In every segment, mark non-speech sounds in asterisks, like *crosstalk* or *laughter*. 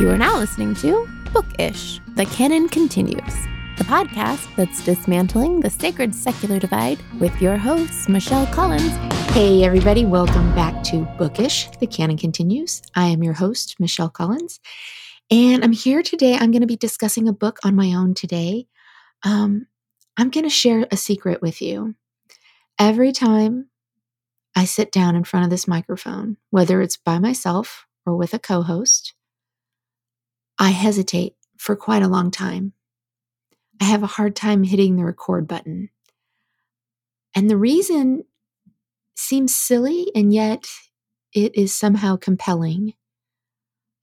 You are now listening to Bookish, The Canon Continues, the podcast that's dismantling the sacred secular divide with your host, Michelle Collins. Hey, everybody, welcome back to Bookish, The Canon Continues. I am your host, Michelle Collins, and I'm here today. I'm going to be discussing a book on my own today. Um, I'm going to share a secret with you. Every time I sit down in front of this microphone, whether it's by myself or with a co host, I hesitate for quite a long time. I have a hard time hitting the record button. And the reason seems silly, and yet it is somehow compelling.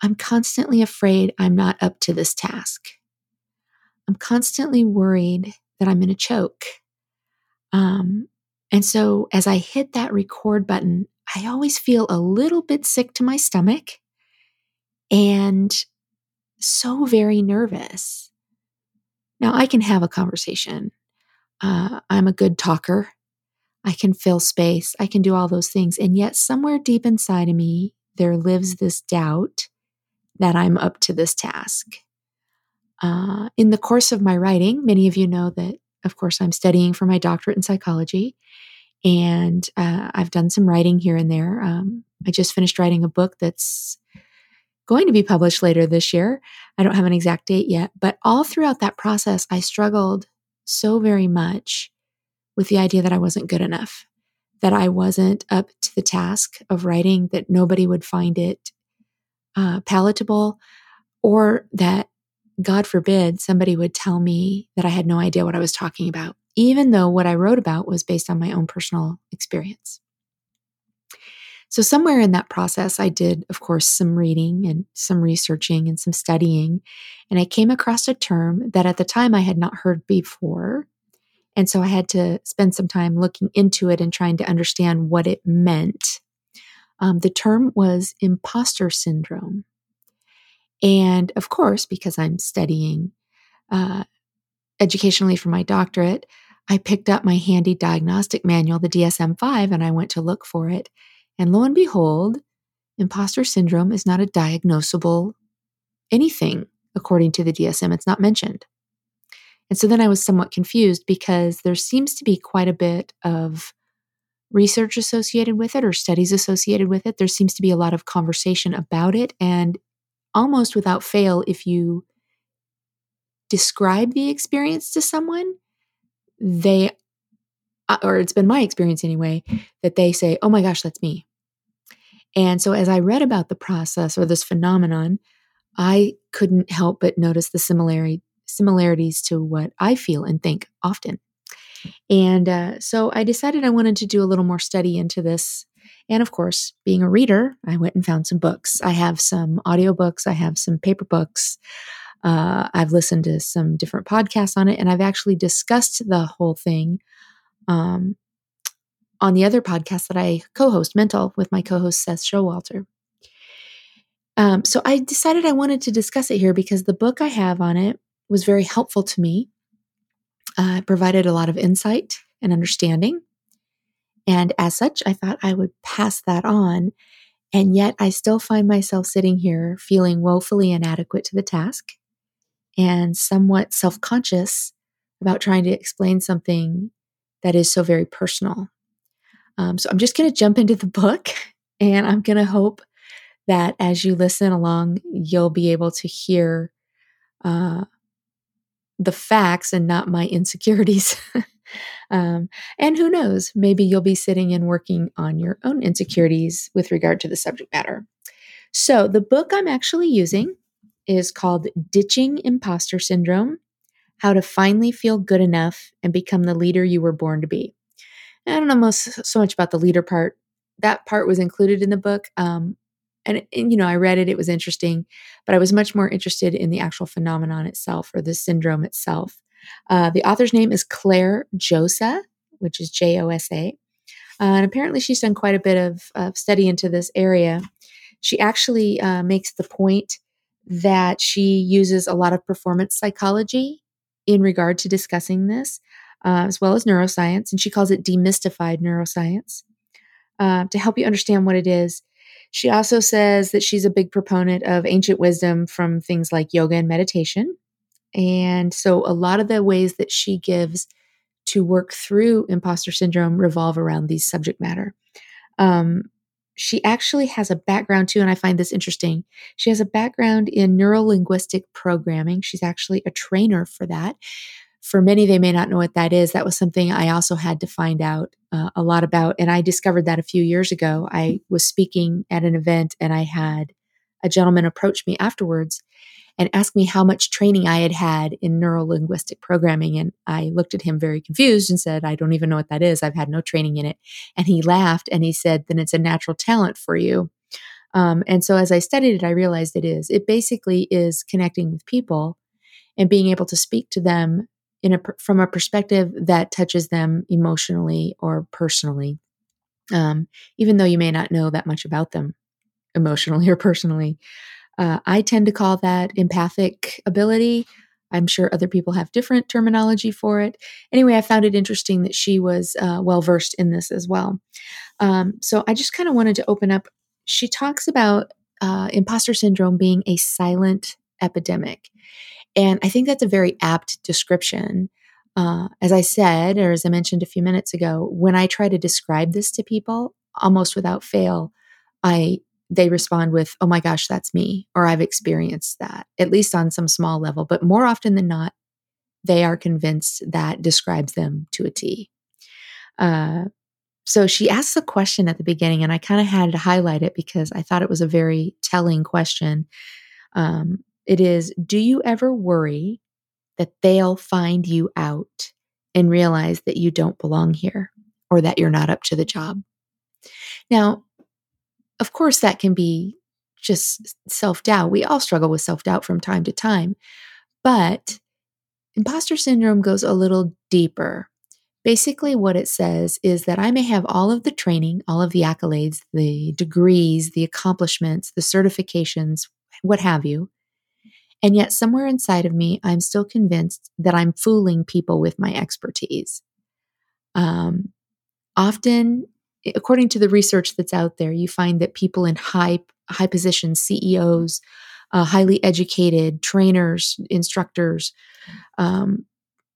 I'm constantly afraid I'm not up to this task. I'm constantly worried that I'm going to choke. Um, and so as I hit that record button, I always feel a little bit sick to my stomach and so very nervous. Now, I can have a conversation. Uh, I'm a good talker. I can fill space. I can do all those things. And yet, somewhere deep inside of me, there lives this doubt that I'm up to this task. Uh, in the course of my writing, many of you know that, of course, I'm studying for my doctorate in psychology. And uh, I've done some writing here and there. Um, I just finished writing a book that's going to be published later this year. I don't have an exact date yet, but all throughout that process, I struggled so very much with the idea that I wasn't good enough, that I wasn't up to the task of writing, that nobody would find it uh, palatable, or that, God forbid, somebody would tell me that I had no idea what I was talking about even though what I wrote about was based on my own personal experience. So, somewhere in that process, I did, of course, some reading and some researching and some studying. And I came across a term that at the time I had not heard before. And so I had to spend some time looking into it and trying to understand what it meant. Um, the term was imposter syndrome. And of course, because I'm studying uh, educationally for my doctorate, I picked up my handy diagnostic manual, the DSM 5, and I went to look for it. And lo and behold, imposter syndrome is not a diagnosable anything according to the DSM. It's not mentioned. And so then I was somewhat confused because there seems to be quite a bit of research associated with it or studies associated with it. There seems to be a lot of conversation about it. And almost without fail, if you describe the experience to someone, they, uh, or it's been my experience anyway, that they say, oh my gosh, that's me. And so as I read about the process or this phenomenon, I couldn't help but notice the similarity similarities to what I feel and think often. And uh, so I decided I wanted to do a little more study into this. And of course, being a reader, I went and found some books. I have some audiobooks, I have some paper books. Uh, I've listened to some different podcasts on it, and I've actually discussed the whole thing um, on the other podcast that I co-host, Mental, with my co-host Seth Showalter. Um, so I decided I wanted to discuss it here because the book I have on it was very helpful to me. Uh, it provided a lot of insight and understanding. And as such, I thought I would pass that on. And yet, I still find myself sitting here feeling woefully inadequate to the task and somewhat self conscious about trying to explain something that is so very personal. Um, so I'm just going to jump into the book *laughs* and I'm going to hope that as you listen along, you'll be able to hear uh, the facts and not my insecurities. *laughs* um, and who knows, maybe you'll be sitting and working on your own insecurities with regard to the subject matter. So, the book I'm actually using is called Ditching Imposter Syndrome How to Finally Feel Good Enough and Become the Leader You Were Born to Be. I don't know most, so much about the leader part. That part was included in the book. Um, and, and, you know, I read it, it was interesting, but I was much more interested in the actual phenomenon itself or the syndrome itself. Uh, the author's name is Clare Josa, which is J O S A. Uh, and apparently, she's done quite a bit of, of study into this area. She actually uh, makes the point that she uses a lot of performance psychology in regard to discussing this, uh, as well as neuroscience, and she calls it demystified neuroscience uh, to help you understand what it is. She also says that she's a big proponent of ancient wisdom from things like yoga and meditation. And so a lot of the ways that she gives to work through imposter syndrome revolve around these subject matter. Um, she actually has a background too, and I find this interesting. She has a background in neuro linguistic programming. She's actually a trainer for that. For many, they may not know what that is. That was something I also had to find out uh, a lot about. And I discovered that a few years ago. I was speaking at an event and I had a gentleman approach me afterwards and asked me how much training I had had in neuro linguistic programming. And I looked at him very confused and said, I don't even know what that is. I've had no training in it. And he laughed and he said, Then it's a natural talent for you. Um, and so as I studied it, I realized it is. It basically is connecting with people and being able to speak to them in a from a perspective that touches them emotionally or personally, um, even though you may not know that much about them emotionally *laughs* or personally. Uh, I tend to call that empathic ability. I'm sure other people have different terminology for it. Anyway, I found it interesting that she was uh, well versed in this as well. Um, so I just kind of wanted to open up. She talks about uh, imposter syndrome being a silent epidemic. And I think that's a very apt description. Uh, as I said, or as I mentioned a few minutes ago, when I try to describe this to people, almost without fail, I they respond with, "Oh my gosh, that's me," or "I've experienced that," at least on some small level. But more often than not, they are convinced that describes them to a T. Uh, so she asks a question at the beginning, and I kind of had to highlight it because I thought it was a very telling question. Um, it is Do you ever worry that they'll find you out and realize that you don't belong here or that you're not up to the job? Now, of course, that can be just self doubt. We all struggle with self doubt from time to time, but imposter syndrome goes a little deeper. Basically, what it says is that I may have all of the training, all of the accolades, the degrees, the accomplishments, the certifications, what have you. And yet, somewhere inside of me, I'm still convinced that I'm fooling people with my expertise. Um, often, according to the research that's out there, you find that people in high high positions, CEOs, uh, highly educated trainers, instructors, um,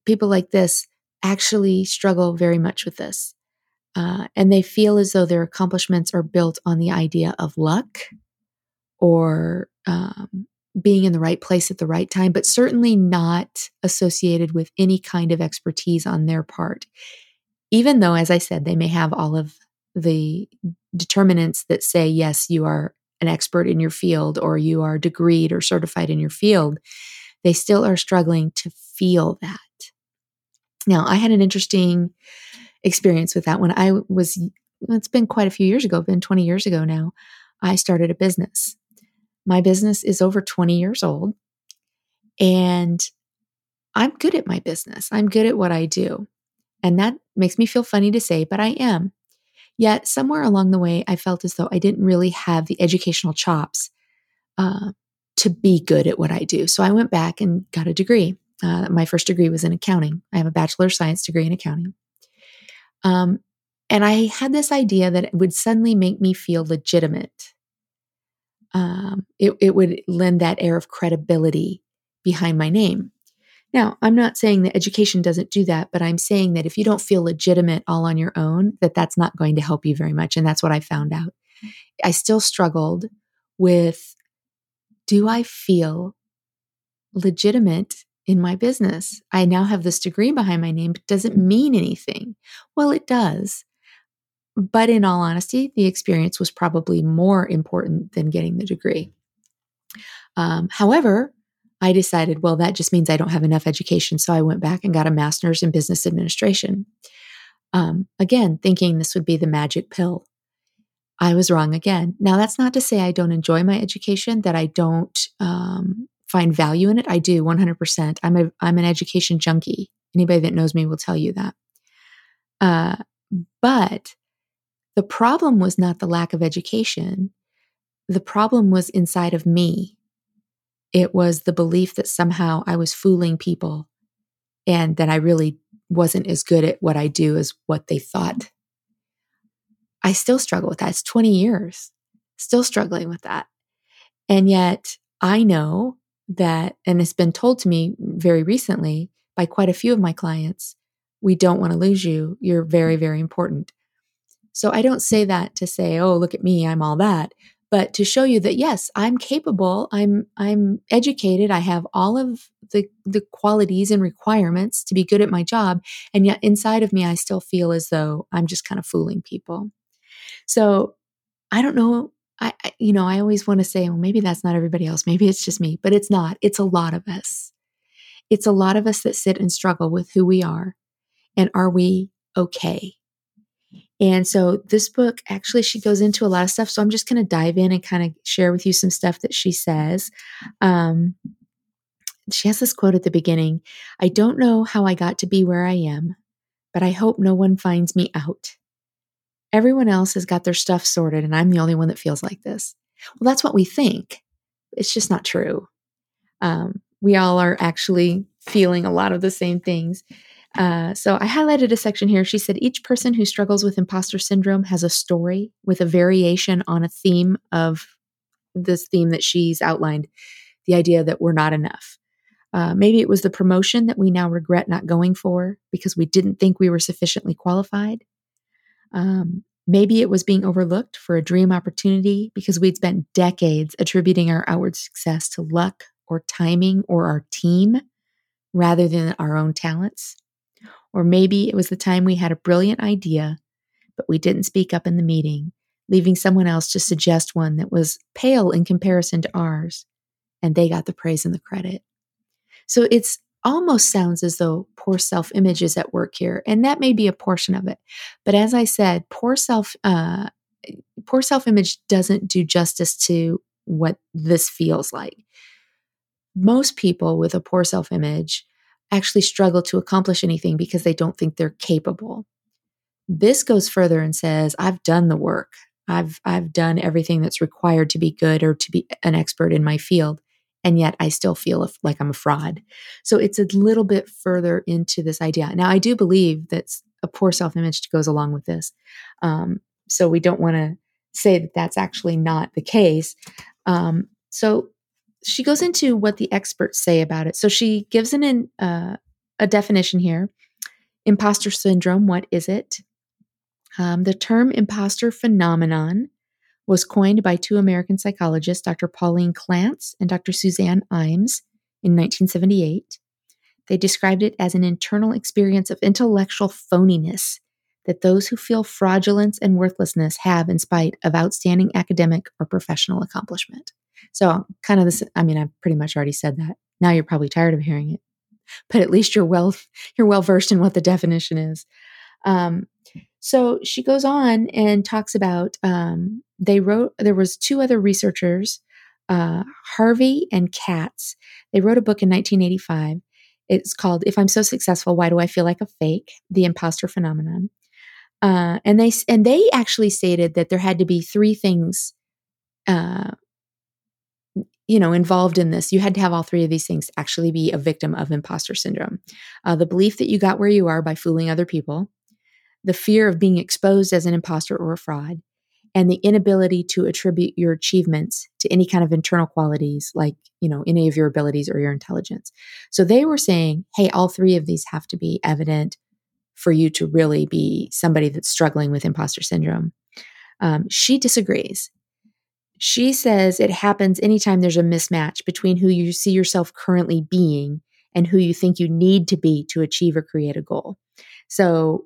people like this actually struggle very much with this. Uh, and they feel as though their accomplishments are built on the idea of luck or um, being in the right place at the right time, but certainly not associated with any kind of expertise on their part. Even though, as I said, they may have all of the determinants that say, yes, you are an expert in your field or you are degreed or certified in your field, they still are struggling to feel that. Now, I had an interesting experience with that when I was, it's been quite a few years ago, been 20 years ago now. I started a business my business is over 20 years old and I'm good at my business. I'm good at what I do. And that makes me feel funny to say, but I am. Yet, somewhere along the way, I felt as though I didn't really have the educational chops uh, to be good at what I do. So I went back and got a degree. Uh, my first degree was in accounting. I have a Bachelor of Science degree in accounting. Um, and I had this idea that it would suddenly make me feel legitimate um, it, it would lend that air of credibility behind my name. Now, I'm not saying that education doesn't do that, but I'm saying that if you don't feel legitimate all on your own, that that's not going to help you very much. And that's what I found out. I still struggled with do I feel legitimate in my business? I now have this degree behind my name, but does it mean anything? Well, it does. But in all honesty, the experience was probably more important than getting the degree. Um, however, I decided, well, that just means I don't have enough education. So I went back and got a master's in business administration. Um, again, thinking this would be the magic pill. I was wrong again. Now, that's not to say I don't enjoy my education, that I don't um, find value in it. I do 100%. I'm, a, I'm an education junkie. Anybody that knows me will tell you that. Uh, but the problem was not the lack of education. The problem was inside of me. It was the belief that somehow I was fooling people and that I really wasn't as good at what I do as what they thought. I still struggle with that. It's 20 years. still struggling with that. And yet I know that, and it's been told to me very recently by quite a few of my clients, we don't want to lose you. You're very, very important. So I don't say that to say, oh, look at me, I'm all that, but to show you that yes, I'm capable, I'm I'm educated, I have all of the the qualities and requirements to be good at my job, and yet inside of me I still feel as though I'm just kind of fooling people. So I don't know I, I you know, I always want to say, well, maybe that's not everybody else, maybe it's just me, but it's not. It's a lot of us. It's a lot of us that sit and struggle with who we are and are we okay? And so this book actually she goes into a lot of stuff. So I'm just going to dive in and kind of share with you some stuff that she says. Um, she has this quote at the beginning I don't know how I got to be where I am, but I hope no one finds me out. Everyone else has got their stuff sorted, and I'm the only one that feels like this. Well, that's what we think. It's just not true. Um, we all are actually feeling a lot of the same things. Uh, so I highlighted a section here. She said each person who struggles with imposter syndrome has a story with a variation on a theme of this theme that she's outlined the idea that we're not enough. Uh, maybe it was the promotion that we now regret not going for because we didn't think we were sufficiently qualified. Um, maybe it was being overlooked for a dream opportunity because we'd spent decades attributing our outward success to luck or timing or our team rather than our own talents. Or maybe it was the time we had a brilliant idea, but we didn't speak up in the meeting, leaving someone else to suggest one that was pale in comparison to ours, and they got the praise and the credit. So it's almost sounds as though poor self image is at work here, and that may be a portion of it. But as I said, poor self uh, poor self image doesn't do justice to what this feels like. Most people with a poor self image actually struggle to accomplish anything because they don't think they're capable. This goes further and says, I've done the work. I've I've done everything that's required to be good or to be an expert in my field and yet I still feel like I'm a fraud. So it's a little bit further into this idea. Now I do believe that a poor self-image goes along with this. Um, so we don't want to say that that's actually not the case. Um, so she goes into what the experts say about it. So she gives an uh, a definition here. Imposter syndrome, what is it? Um, the term imposter phenomenon was coined by two American psychologists, Dr. Pauline Clance and Dr. Suzanne Imes, in 1978. They described it as an internal experience of intellectual phoniness that those who feel fraudulence and worthlessness have in spite of outstanding academic or professional accomplishment. So, kind of this, I mean, I've pretty much already said that. Now you're probably tired of hearing it, but at least you're well, you're well versed in what the definition is. Um, so she goes on and talks about um, they wrote there was two other researchers, uh, Harvey and Katz. They wrote a book in 1985. It's called "If I'm So Successful, Why Do I Feel Like a Fake?" The Imposter Phenomenon. Uh, and they and they actually stated that there had to be three things uh, you know involved in this you had to have all three of these things to actually be a victim of imposter syndrome. Uh, the belief that you got where you are by fooling other people the fear of being exposed as an imposter or a fraud and the inability to attribute your achievements to any kind of internal qualities like you know any of your abilities or your intelligence. So they were saying hey all three of these have to be evident for you to really be somebody that's struggling with imposter syndrome. Um, she disagrees she says it happens anytime there's a mismatch between who you see yourself currently being and who you think you need to be to achieve or create a goal. So,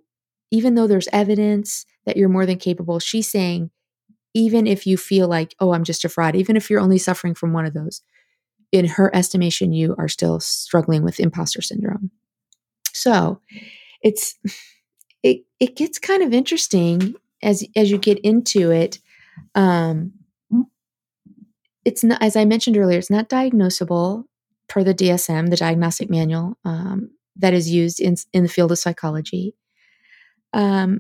even though there's evidence that you're more than capable, she's saying, even if you feel like, oh, I'm just a fraud, even if you're only suffering from one of those, in her estimation, you are still struggling with imposter syndrome. So, it's it it gets kind of interesting as as you get into it. Um, it's not, as I mentioned earlier, it's not diagnosable per the DSM, the diagnostic manual um, that is used in, in the field of psychology. Um,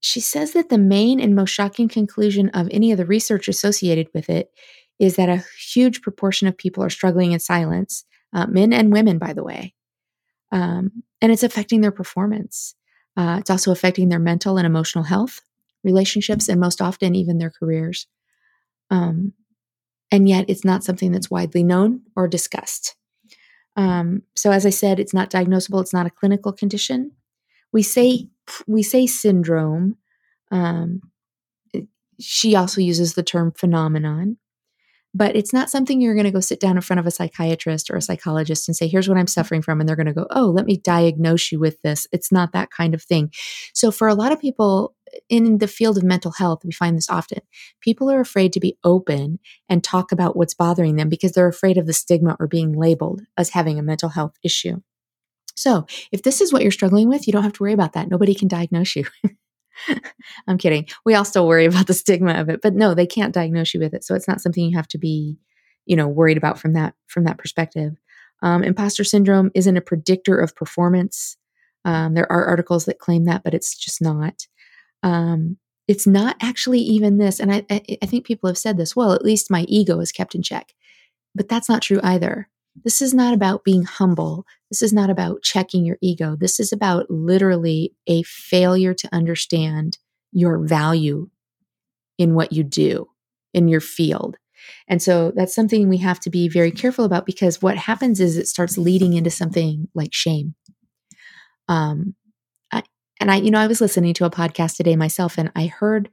she says that the main and most shocking conclusion of any of the research associated with it is that a huge proportion of people are struggling in silence, uh, men and women, by the way. Um, and it's affecting their performance. Uh, it's also affecting their mental and emotional health, relationships, and most often even their careers. Um, and yet it's not something that's widely known or discussed. Um, so, as I said, it's not diagnosable, it's not a clinical condition. We say, we say syndrome. Um, she also uses the term phenomenon but it's not something you're going to go sit down in front of a psychiatrist or a psychologist and say, here's what I'm suffering from. And they're going to go, oh, let me diagnose you with this. It's not that kind of thing. So, for a lot of people in the field of mental health, we find this often. People are afraid to be open and talk about what's bothering them because they're afraid of the stigma or being labeled as having a mental health issue. So, if this is what you're struggling with, you don't have to worry about that. Nobody can diagnose you. *laughs* I'm kidding. We all still worry about the stigma of it, but no, they can't diagnose you with it. So it's not something you have to be, you know, worried about from that from that perspective. Um, imposter syndrome isn't a predictor of performance. Um, there are articles that claim that, but it's just not. Um, it's not actually even this, and I, I, I think people have said this. Well, at least my ego is kept in check, but that's not true either. This is not about being humble. This is not about checking your ego. This is about literally a failure to understand your value in what you do in your field. And so that's something we have to be very careful about because what happens is it starts leading into something like shame. Um, and I, you know, I was listening to a podcast today myself and I heard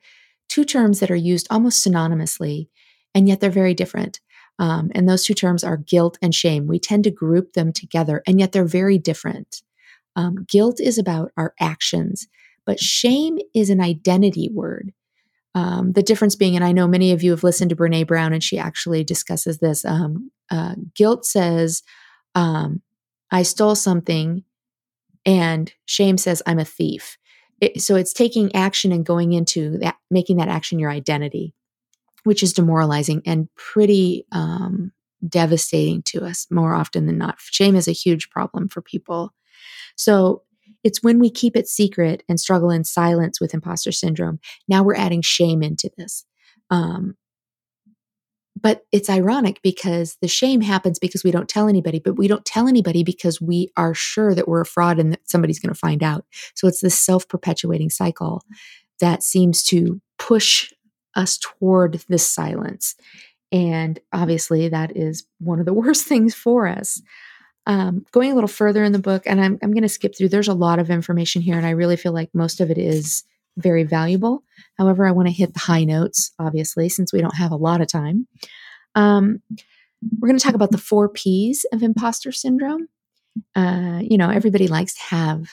two terms that are used almost synonymously, and yet they're very different. Um, and those two terms are guilt and shame. We tend to group them together, and yet they're very different. Um, guilt is about our actions, but shame is an identity word. Um, the difference being, and I know many of you have listened to Brene Brown, and she actually discusses this. Um, uh, guilt says, um, I stole something, and shame says, I'm a thief. It, so it's taking action and going into that, making that action your identity which is demoralizing and pretty um, devastating to us more often than not. Shame is a huge problem for people. So it's when we keep it secret and struggle in silence with imposter syndrome. Now we're adding shame into this. Um, but it's ironic because the shame happens because we don't tell anybody, but we don't tell anybody because we are sure that we're a fraud and that somebody's going to find out. So it's this self perpetuating cycle that seems to push us toward this silence. And obviously, that is one of the *laughs* worst things for us. Um, going a little further in the book, and I'm, I'm going to skip through, there's a lot of information here, and I really feel like most of it is very valuable. However, I want to hit the high notes, obviously, since we don't have a lot of time. Um, we're going to talk about the four P's of imposter syndrome. Uh, you know, everybody likes to have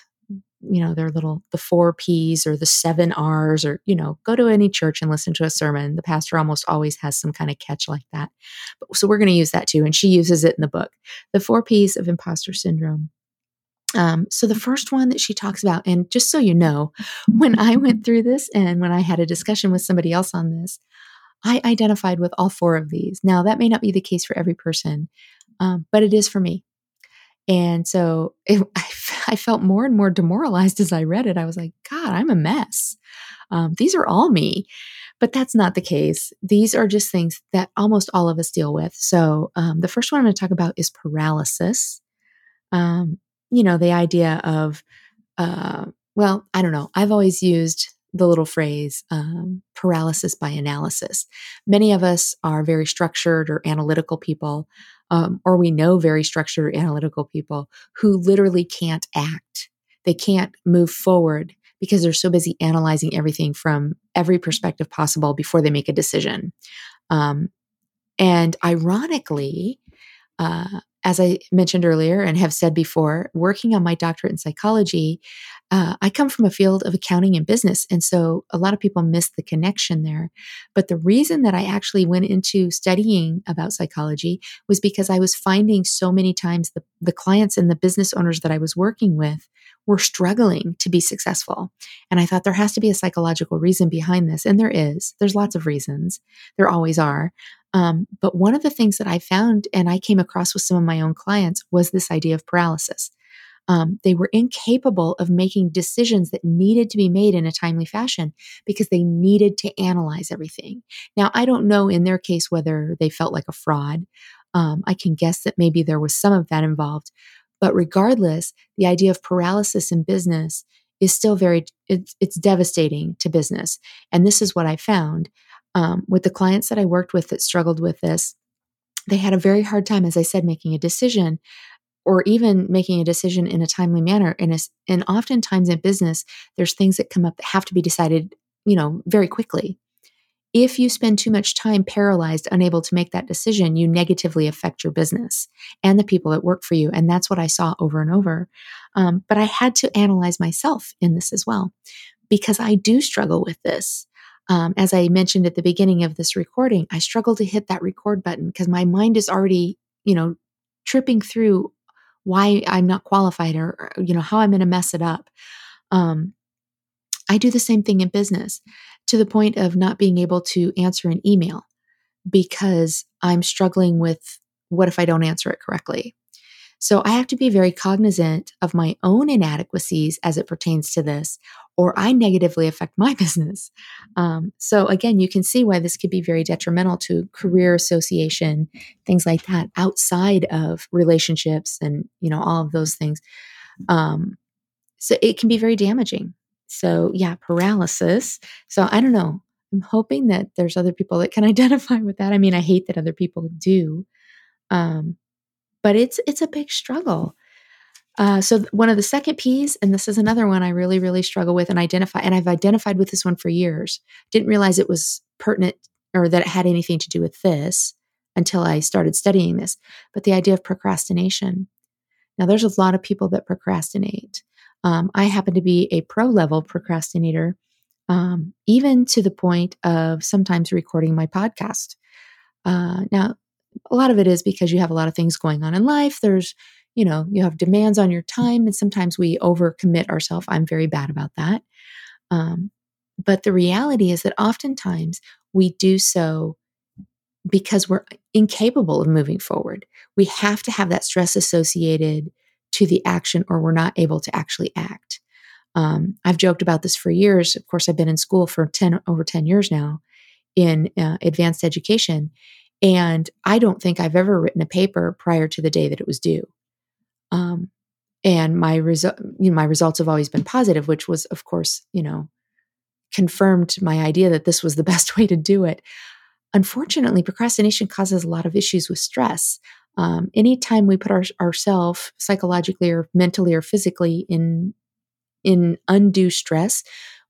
you know their little the four p's or the seven r's or you know go to any church and listen to a sermon the pastor almost always has some kind of catch like that but, so we're going to use that too and she uses it in the book the four p's of imposter syndrome um, so the first one that she talks about and just so you know *laughs* when i went through this and when i had a discussion with somebody else on this i identified with all four of these now that may not be the case for every person um, but it is for me and so *laughs* it, I, I, felt more and more demoralized as I read it. I was like, God, I'm a mess. Um, these are all me. But that's not the case. These are just things that almost all of us deal with. So um, the first one I'm going to talk about is paralysis. Um, you know, the idea of, uh, well, I don't know. I've always used the little phrase um, paralysis by analysis. Many of us are very structured or analytical people um, or we know very structured or analytical people who literally can't act. They can't move forward because they're so busy analyzing everything from every perspective possible before they make a decision. Um, and ironically, uh, as I mentioned earlier and have said before, working on my doctorate in psychology, uh, I come from a field of accounting and business. And so a lot of people miss the connection there. But the reason that I actually went into studying about psychology was because I was finding so many times the, the clients and the business owners that I was working with were struggling to be successful. And I thought there has to be a psychological reason behind this. And there is. There's lots of reasons. There always are. Um, but one of the things that I found and I came across with some of my own clients was this idea of paralysis. Um, they were incapable of making decisions that needed to be made in a timely fashion because they needed to analyze everything. Now, I don't know in their case whether they felt like a fraud. Um, I can guess that maybe there was some of that involved. But regardless, the idea of paralysis in business is still very, it's, it's devastating to business. And this is what I found. Um, with the clients that I worked with that struggled with this, they had a very hard time, as I said, making a decision or even making a decision in a timely manner. And, a, and oftentimes in business, there's things that come up that have to be decided, you know, very quickly. If you spend too much time paralyzed, unable to make that decision, you negatively affect your business and the people that work for you. And that's what I saw over and over. Um, but I had to analyze myself in this as well, because I do struggle with this. Um, as I mentioned at the beginning of this recording, I struggle to hit that record button because my mind is already, you know, tripping through why I'm not qualified or, you know, how I'm going to mess it up. Um, I do the same thing in business to the point of not being able to answer an email because I'm struggling with what if I don't answer it correctly? So I have to be very cognizant of my own inadequacies as it pertains to this, or I negatively affect my *laughs* business. Um, so again, you can see why this could be very detrimental to career association, things like that, outside of relationships and you know all of those things. Um, so it can be very damaging. So yeah, paralysis. So I don't know. I'm hoping that there's other people that can *laughs* identify with that. I mean, I hate that other people do. Um, but it's it's a big struggle. Uh, so one of the second P's, and this is another one I really really struggle with and identify, and I've identified with this one for years. Didn't realize it was pertinent or that it had anything to do with this until I started studying this. But the idea of procrastination. Now, there's a lot of people that procrastinate. Um, I happen to be a pro level procrastinator, um, even to the point of sometimes recording my podcast. Uh, now, a lot of it is because you have a lot of things going on in life. There's, you know, you have demands on your time, and sometimes we overcommit ourselves. I'm very bad about that. Um, but the reality is that oftentimes we do so because we're incapable of moving forward. We have to have that stress associated to the action, or we're not able to actually act. Um, I've joked about this for years. Of course, I've been in school for 10 over 10 years now in uh, advanced education. And I don't think I've ever written a paper prior to the day that it was due. Um, and my result, you know, my results have always been positive, which was, of course, you know, confirmed my idea that this was the *laughs* best way to do it. Unfortunately, procrastination causes a lot of issues with stress. Um, anytime we put our, ourselves psychologically or mentally or physically in in undue stress,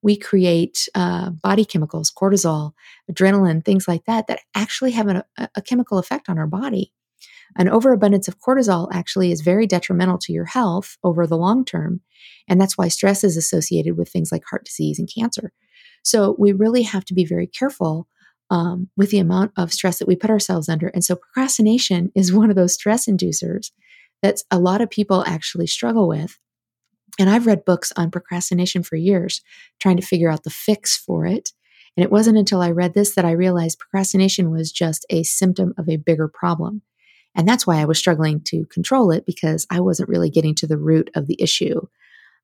we create uh, body chemicals, cortisol, adrenaline, things like that, that actually have a, a chemical effect on our body. An overabundance of cortisol actually is very detrimental to your health over the long term. And that's why stress is associated with things like heart disease and cancer. So we really have to be very careful um, with the amount of stress that we put ourselves under. And so procrastination is *laughs* one of those stress inducers that a lot of people actually struggle with. And I've read books on procrastination for years, trying to figure out the fix for it. And it wasn't until I read this that I realized procrastination was just a symptom of a bigger problem. And that's why I was struggling to control it because I wasn't really getting to the root of the issue.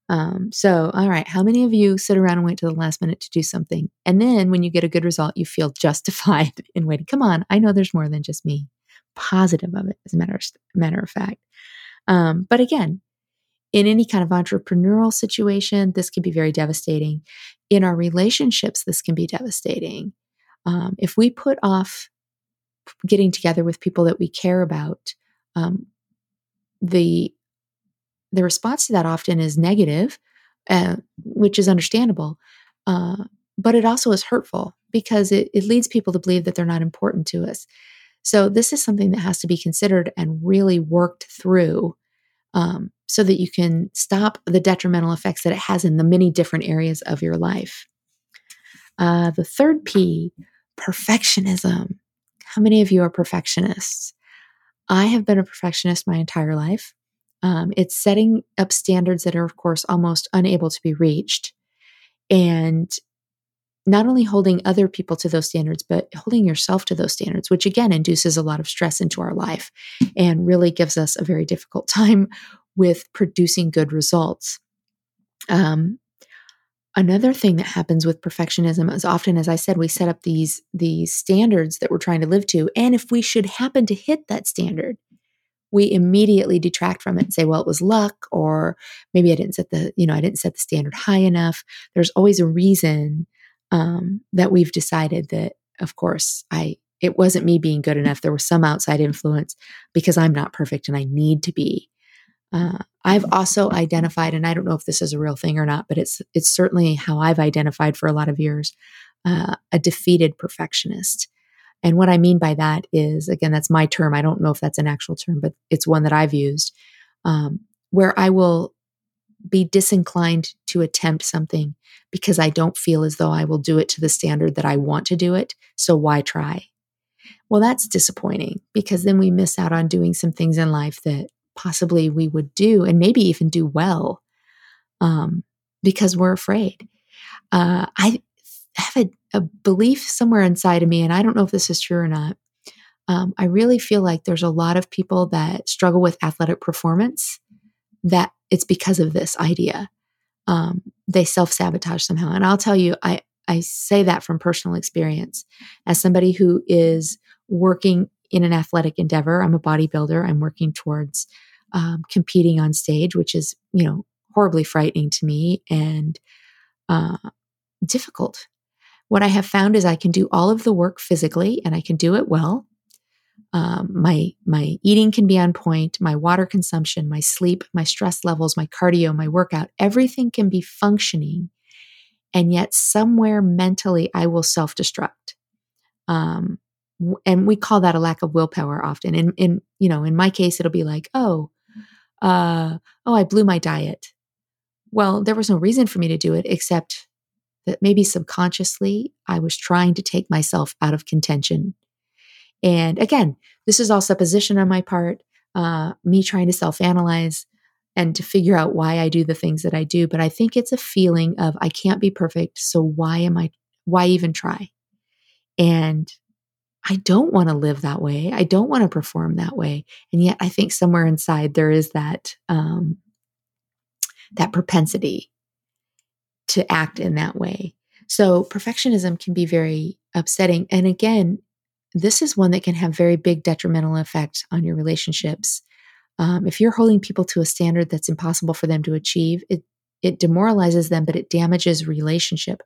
Um, so, all right, how many of you sit around and wait to the last minute to do something? And then when you get a good result, you feel *laughs* justified in waiting. Come on, I know there's more than just me. Positive of it, as a matter of, matter of fact. Um, but again, in any kind of entrepreneurial situation, this can be very devastating. In our relationships, this can be devastating. Um, if we put off getting together with people that we care about, um, the the response to that often is negative, uh, which is understandable. Uh, but it also is hurtful because it, it leads people to believe that they're not important to us. So this is something that has to be considered and really worked through um, so that you can stop the detrimental effects that it has in the many different areas of your life. Uh, the third P, perfectionism. How many of you are perfectionists? I have been a perfectionist my entire life. Um, it's setting up standards that are, of course, almost unable to be reached. And not only holding other people to those standards, but holding yourself to those standards, which again induces a lot of stress into our life and really gives us a very difficult *laughs* time with producing good results. Um, another thing that happens with perfectionism is often, as I said, we set up these these standards that we're trying to live to, and if we should happen to hit that standard, we immediately detract from it and say, well, it was luck, or maybe I didn't set the, you know, I didn't set the standard high enough. There's always a reason um, that we've decided that of course, I it wasn't me being good enough. There was some outside influence because I'm not perfect and I need to be. Uh, I've also identified, and I don't know if this is a real thing or not, but it's it's certainly how I've identified for a lot of years, uh, a defeated perfectionist. And what I mean by that is, again, that's my term. I don't know if that's an actual term, but it's one that I've used, um, where I will be disinclined to attempt something because I don't feel as though I will do it to the standard that I want to do it. So why try? Well, that's disappointing because then we miss out on doing some things in life that possibly we would do and maybe even do well um, because we're afraid. Uh, I have a, a, belief somewhere inside of me, and I don't know if this is true or not. Um, I really feel like there's a lot of people that struggle with athletic performance that it's because of this idea. Um, they self sabotage somehow. And I'll tell you, I, I say that from personal experience. As somebody who is working in an athletic endeavor. I'm a bodybuilder. I'm working towards um, competing on stage, which is, you know, horribly frightening to me and uh, difficult. What I have found is I can do all of the work physically and I can do it well. Um, my my eating can be on point, my water consumption, my sleep, my stress levels, my cardio, my workout, everything can be functioning, and yet somewhere mentally I will self destruct. Um, and we call that a lack of willpower often. In in you know, in my case, it'll be like, oh, uh, oh, I blew my diet. Well, there was no reason for me to do it except that maybe subconsciously I was trying to take myself out of contention. And again, this is all supposition on my part, uh, me trying to self analyze and to figure out why I do the things that I do. But I think it's a feeling of I can't be perfect. So why am I, why even try? And I don't want to live that way. I don't want to perform that way. And yet I think somewhere inside there is that um, that propensity to act in that way. So perfectionism can be very upsetting. And again, this is one that can have very big detrimental effect on your relationships. Um, if you're holding people to a standard that's impossible for them to achieve, it it demoralizes them, but it damages relationship.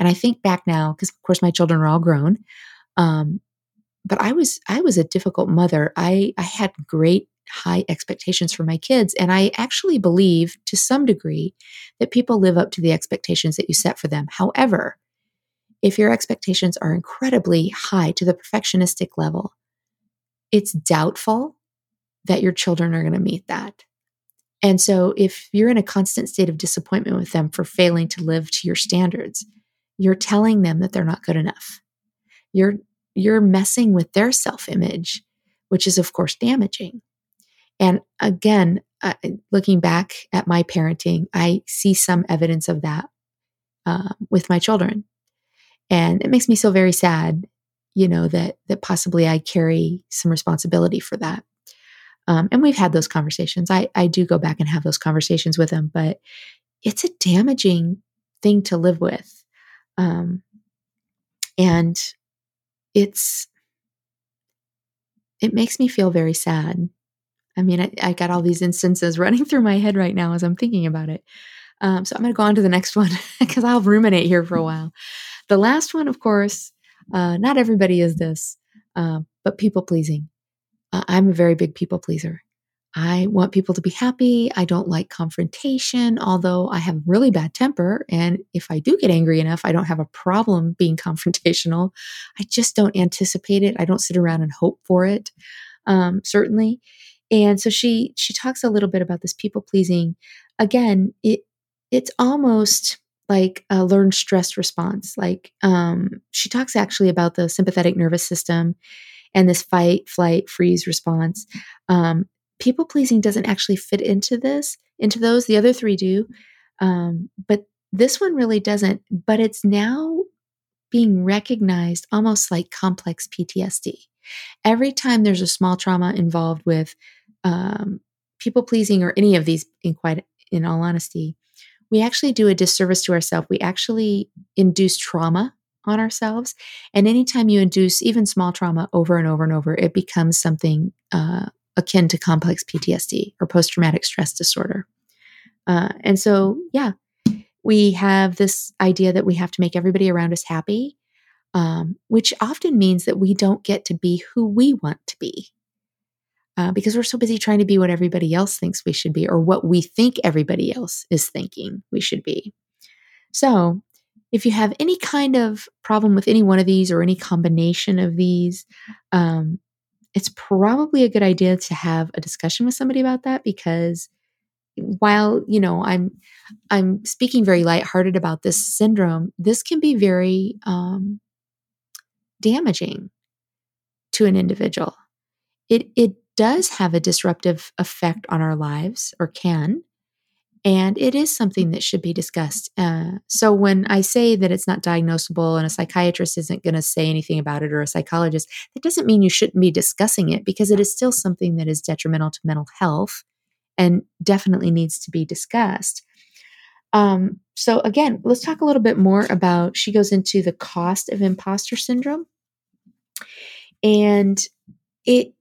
And I think back now, because of course my children are all grown, um, but I was I was a difficult mother. I I had great high expectations for my kids and I actually believe to some degree that people live up to the expectations that you set for them. However, if your expectations are incredibly high to the perfectionistic level, it's doubtful that your children are going to meet that. And so if you're in a constant state of disappointment with them for failing to live to your standards, you're telling them that they're not good enough. You're you're messing with their self image, which is, of course, damaging. And again, uh, looking back at my parenting, I see some evidence of that uh, with my children. And it makes me so very sad, you know, that, that possibly I carry some responsibility for that. Um, and we've had those conversations. I, I do go back and have those conversations with them, but it's a damaging thing to live with. Um, and it's it makes me feel very sad. I mean, I, I, got all these instances *laughs* running through my head right now as I'm thinking about it. Um, so I'm going to go on to the next one *laughs* because I'll ruminate here for a while. The last one, of course, uh, not everybody is this, uh, but people pleasing. Uh, I'm a very big people pleaser. I want people to be happy. I don't like confrontation, although I have a really bad temper. And if I do get angry enough, I don't have a problem being *laughs* confrontational. I just don't anticipate it. I don't sit around and hope for it, um, certainly. And so she she talks a little bit about this people pleasing. Again, it it's almost like a learned stress response. Like um, she talks actually about the sympathetic nervous system and this fight, flight, freeze response. Um, people pleasing doesn't actually fit into this, into those. The other three do. Um, but this one really doesn't. But it's now being recognized almost like complex PTSD. Every time there's a small trauma involved with um, people pleasing or any of these, in quite in all honesty, we actually do a disservice to ourselves. We actually induce trauma on ourselves. And anytime you induce even small trauma over and over and over, it becomes something uh, akin to complex PTSD or post traumatic stress disorder. Uh, and so, yeah, we have this idea that we have to make everybody around us happy. um, which often means that we don't get to be who we want to be. Uh, because we're so busy trying to be what everybody else thinks we should be or what we think everybody else is thinking we should be. So, if you have any kind of problem with any one of these or any combination of these, um, it's probably a good idea to have a discussion with somebody about that because while you know i'm i'm speaking very lighthearted about this syndrome this can be very um, damaging to an individual. It it does have a disruptive effect on our lives or can and it is something that should be discussed. Uh, so when I say that it's not diagnosable and a psychiatrist isn't going to say anything about it or a psychologist, that doesn't mean you shouldn't be discussing it because it is still something that is detrimental to mental health and definitely needs to be discussed. Um, so, again, let's talk a little bit more about. She goes into the cost of imposter syndrome. And it,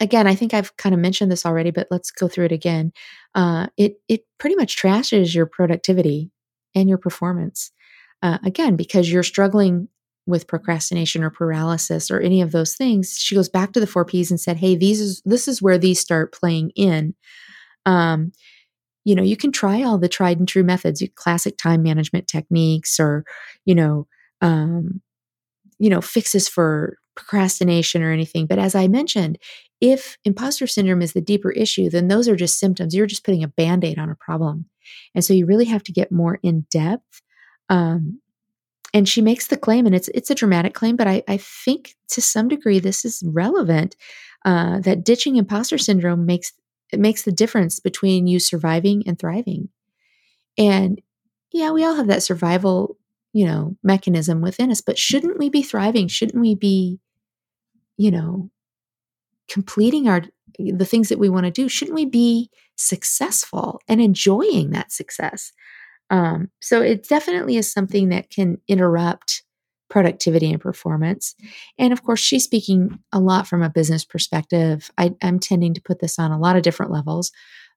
again, I think I've kind of mentioned this already, but let's go through it again. Uh, it, it pretty much trashes your productivity and your performance. Uh, again, because you're struggling with procrastination or paralysis or any of those things, she goes back to the four P's and said, "Hey, these is this is where these start playing in." Um, you know, you can try all the tried and true methods, classic time management techniques, or you know, um, you know, fixes for procrastination or anything. But as I mentioned, if imposter syndrome is the deeper issue, then those are just symptoms. You're just putting a band aid on a problem. And so you really have to get more in depth um, and she makes the claim, and it's it's a dramatic claim, but I, I think to some degree this is relevant. Uh, that ditching imposter syndrome makes it makes the difference between you surviving and thriving. And yeah, we all have that survival, you know, mechanism within us, but shouldn't we be thriving? Shouldn't we be, you know, completing our the things that we want to do? Shouldn't we be successful and enjoying that success? Um, so it definitely is something that can interrupt productivity and performance. And of course, she's speaking a lot from a business perspective. I, am tending to put this on a lot of different levels,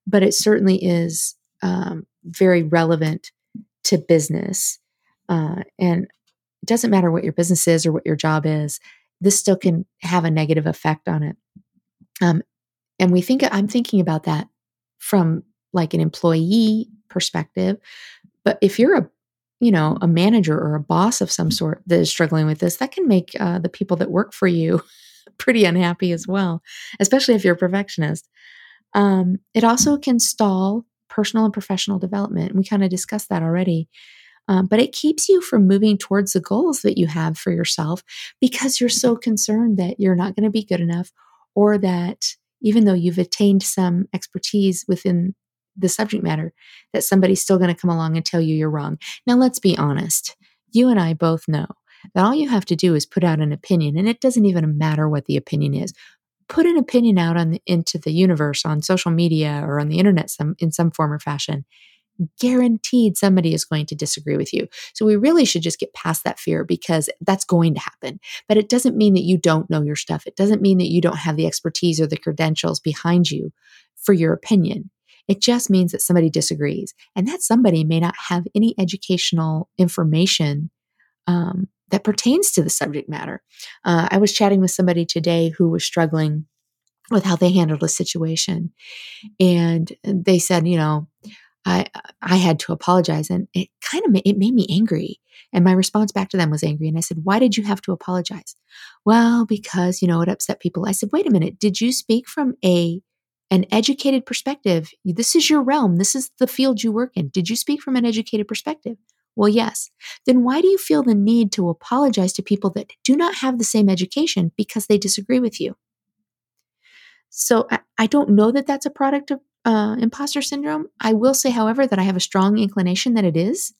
but it certainly is um, very relevant to business. Uh, and it doesn't matter what your business is or what your job is, this still can have a negative effect on it. Um, and we think I'm thinking about that from like an employee perspective but if you're a you know a manager or a boss of some sort that is struggling with this, that can make uh, the people that work for you *laughs* pretty unhappy as well, especially if you're a perfectionist. Um, it also can stall personal and professional development. We kind of discussed that already. Um, but it keeps you from moving towards the goals that you have for yourself because you're so concerned that you're not going to be good enough or that even though you've attained some expertise within the subject matter that somebody's still going to come along and tell you you're wrong. Now, let's be honest. You and I both know that all you have to do is put out an opinion, and it doesn't even matter what the opinion is. Put an opinion out on the, into the universe on social media or on the internet some, in some form or fashion. Guaranteed somebody is going to disagree with you. So we really should just get past that fear because that's going to happen. But it doesn't mean that you don't know your stuff. It doesn't mean that you don't have the expertise or the credentials behind you for your opinion. It just means that somebody disagrees. And that somebody may not have any educational information um, that pertains to the subject matter. Uh, I was chatting with somebody today who was struggling with how they handled a situation. And they said, you know, I I had to apologize and it kind of it made me angry. And my response back to them was angry. And I said, Why did you have to apologize? Well, because, you know, it upset people. I said, Wait a minute, did you speak from a an educated perspective. This is your realm. This is the field you work in. Did you speak from an educated perspective? Well, yes. Then why do you feel the need to apologize to people that do not have the same education because they disagree with you? So I, I don't know that that's a product of uh, imposter syndrome. I will say, however, that I have a strong inclination that it is.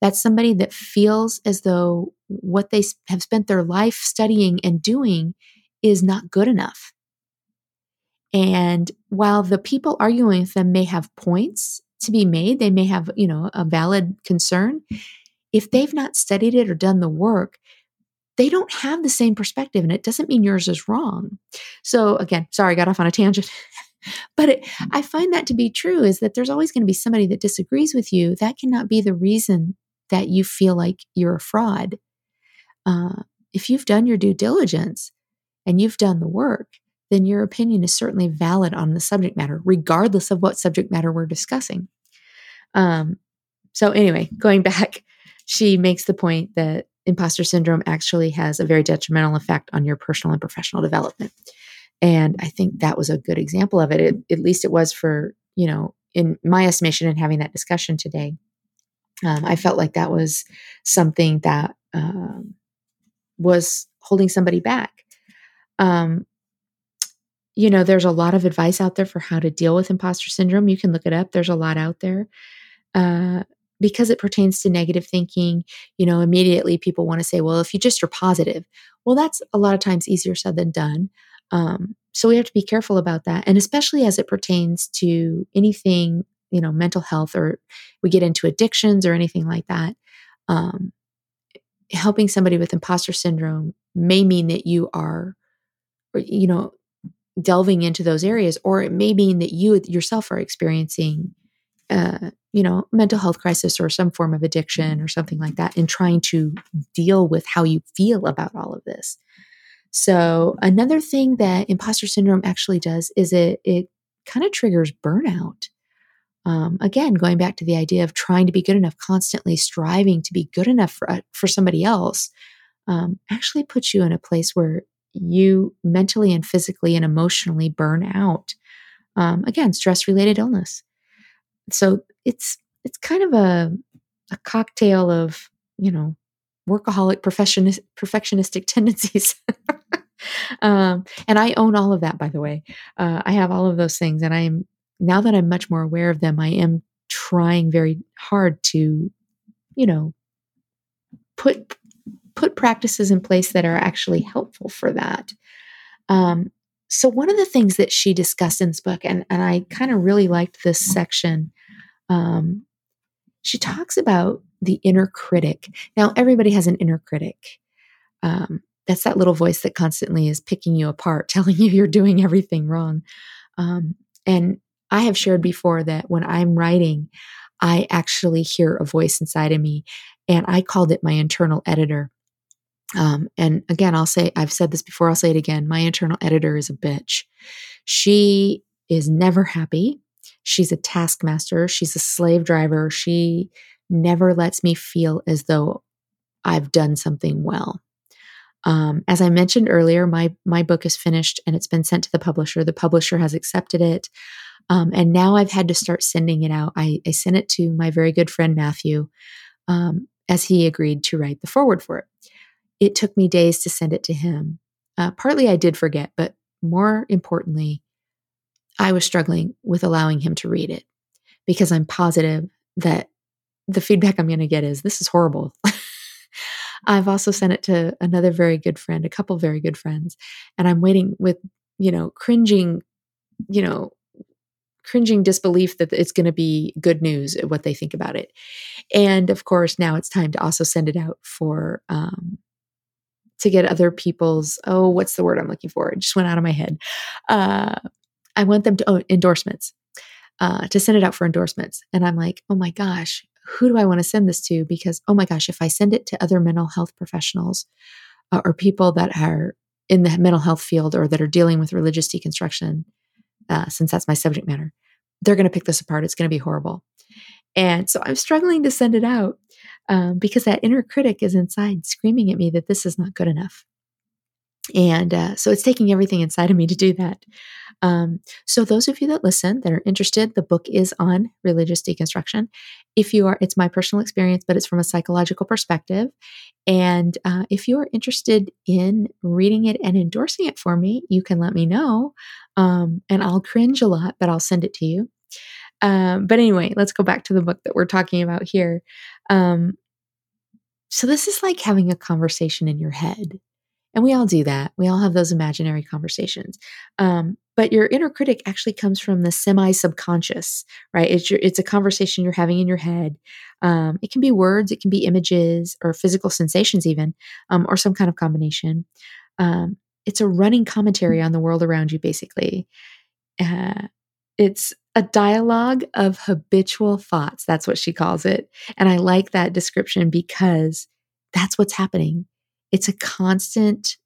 That's somebody that feels as though what they have spent their life studying and doing is not good enough. And while the people arguing with them may have points to be made, they may have, you know, a valid concern. If they've not studied it or done the work, they don't have the same perspective. And it doesn't mean yours is wrong. So, again, sorry, got off on a tangent. *laughs* but it, I find that to be true is that there's always going to be somebody that disagrees with you. That cannot be the reason that you feel like you're a fraud. uh, if you've done your due diligence and you've done the work, then your opinion is certainly valid on the subject matter, regardless of what subject matter we're discussing. Um, so, anyway, going *laughs* back, she makes the point that imposter syndrome actually has a very detrimental effect on your personal and professional development. And I think that was a good example of it. it at least it was for, you know, in my estimation and having that discussion today. Um, I felt like that was something that um, was holding somebody back. Um, you know, there's a lot of advice out there for how to deal with imposter syndrome. You can look it up. There's a lot out there. Uh, because it pertains to negative thinking, you know, immediately people want to say, well, if you just are positive, well, that's a lot of times easier said than done. Um, so we have to be careful about that. And especially as it pertains to anything, you know, mental health or we get into addictions or anything like that. Um, helping somebody with imposter syndrome may mean that you are, you know, delving into those areas, or it may mean that you yourself are experiencing, uh, you know, mental health crisis or some form of addiction or something like that, and trying to deal with how you feel about all of this. So another thing that imposter syndrome actually does is it it kind of triggers burnout. Um, again, going back to the idea of trying to be good enough, constantly striving to be good enough for, uh, for somebody else, um, actually puts you in a place where you mentally and physically and emotionally burn out. Um, again, stress related illness. So it's it's kind of a a cocktail of you know workaholic perfectionist, perfectionistic *laughs* tendencies. um, and I own all of that, by the way. Uh, I have all of those things, and I am now that I'm much more aware of them. I am trying very hard to, you know, put put practices in place that are actually helpful for that. Um, so one of the things that she discussed in this book, and, and I kind of really liked this section, um, she talks about the inner critic. Now, everybody has an inner critic. Um, that's that little voice that constantly is picking you apart, *laughs* telling you you're doing everything wrong. Um, and I have shared before that when I'm writing, I actually hear a voice inside of me, and I called it my internal editor. Um, and again, I'll say, I've said this before, I'll say it again. My internal editor is a bitch. She is never happy. She's a taskmaster. She's a slave driver. She never lets me feel as though I've done something well. Um, as I mentioned earlier, my my book is finished and it's been sent to the publisher. The publisher has accepted it, um, and now I've had to start sending it out. I, I sent it to my very good friend Matthew, um, as he agreed to write the foreword for it it took me days to send it to him. Uh, partly I did forget, but more importantly, I was struggling with allowing him to read it because I'm positive that the feedback I'm going to get is this is horrible. *laughs* I've also sent it to another very good friend, a couple very good friends, and I'm waiting with, you know, cringing, you know, cringing disbelief that it's going to be good news what they think about it. And of course, now it's time to also send it out for um, to get other people's oh what's the word i'm looking for it just went out of my head uh, i want them to oh, endorsements uh, to send it out for endorsements and i'm like oh my gosh who do i want to send this to? Because oh my gosh if i send it to other mental health professionals uh, or people that are in the mental health field or that are dealing with religious deconstruction uh, since that's my subject matter they're going to pick this apart. It's going to be horrible. And so i'm struggling to send it out um, because that inner critic is inside screaming at me that this is not good enough. And uh, so it's taking everything inside of me to do that. Um, so, those of you that listen that are interested, the book is on religious deconstruction. If you are, it's my personal experience, but it's from a psychological perspective. And uh, if you are interested in reading it and endorsing it for me, you can let me know. Um, and I'll cringe a lot, but I'll send it to you. Um, but anyway, let's go back to the book that we're talking about here. Um, so, this is like having a conversation in your head. And we all do that. We all have those imaginary conversations. Um, but your inner critic actually comes from the semi subconscious, right? It's, your, it's a conversation you're having in your head. Um, it can be words, it can be images or physical sensations, even, um, or some kind of combination. Um, it's a running commentary on the world around you, basically. Uh, it's a dialogue of habitual thoughts. That's what she calls it. And I like that description because that's what's happening. It's a constant,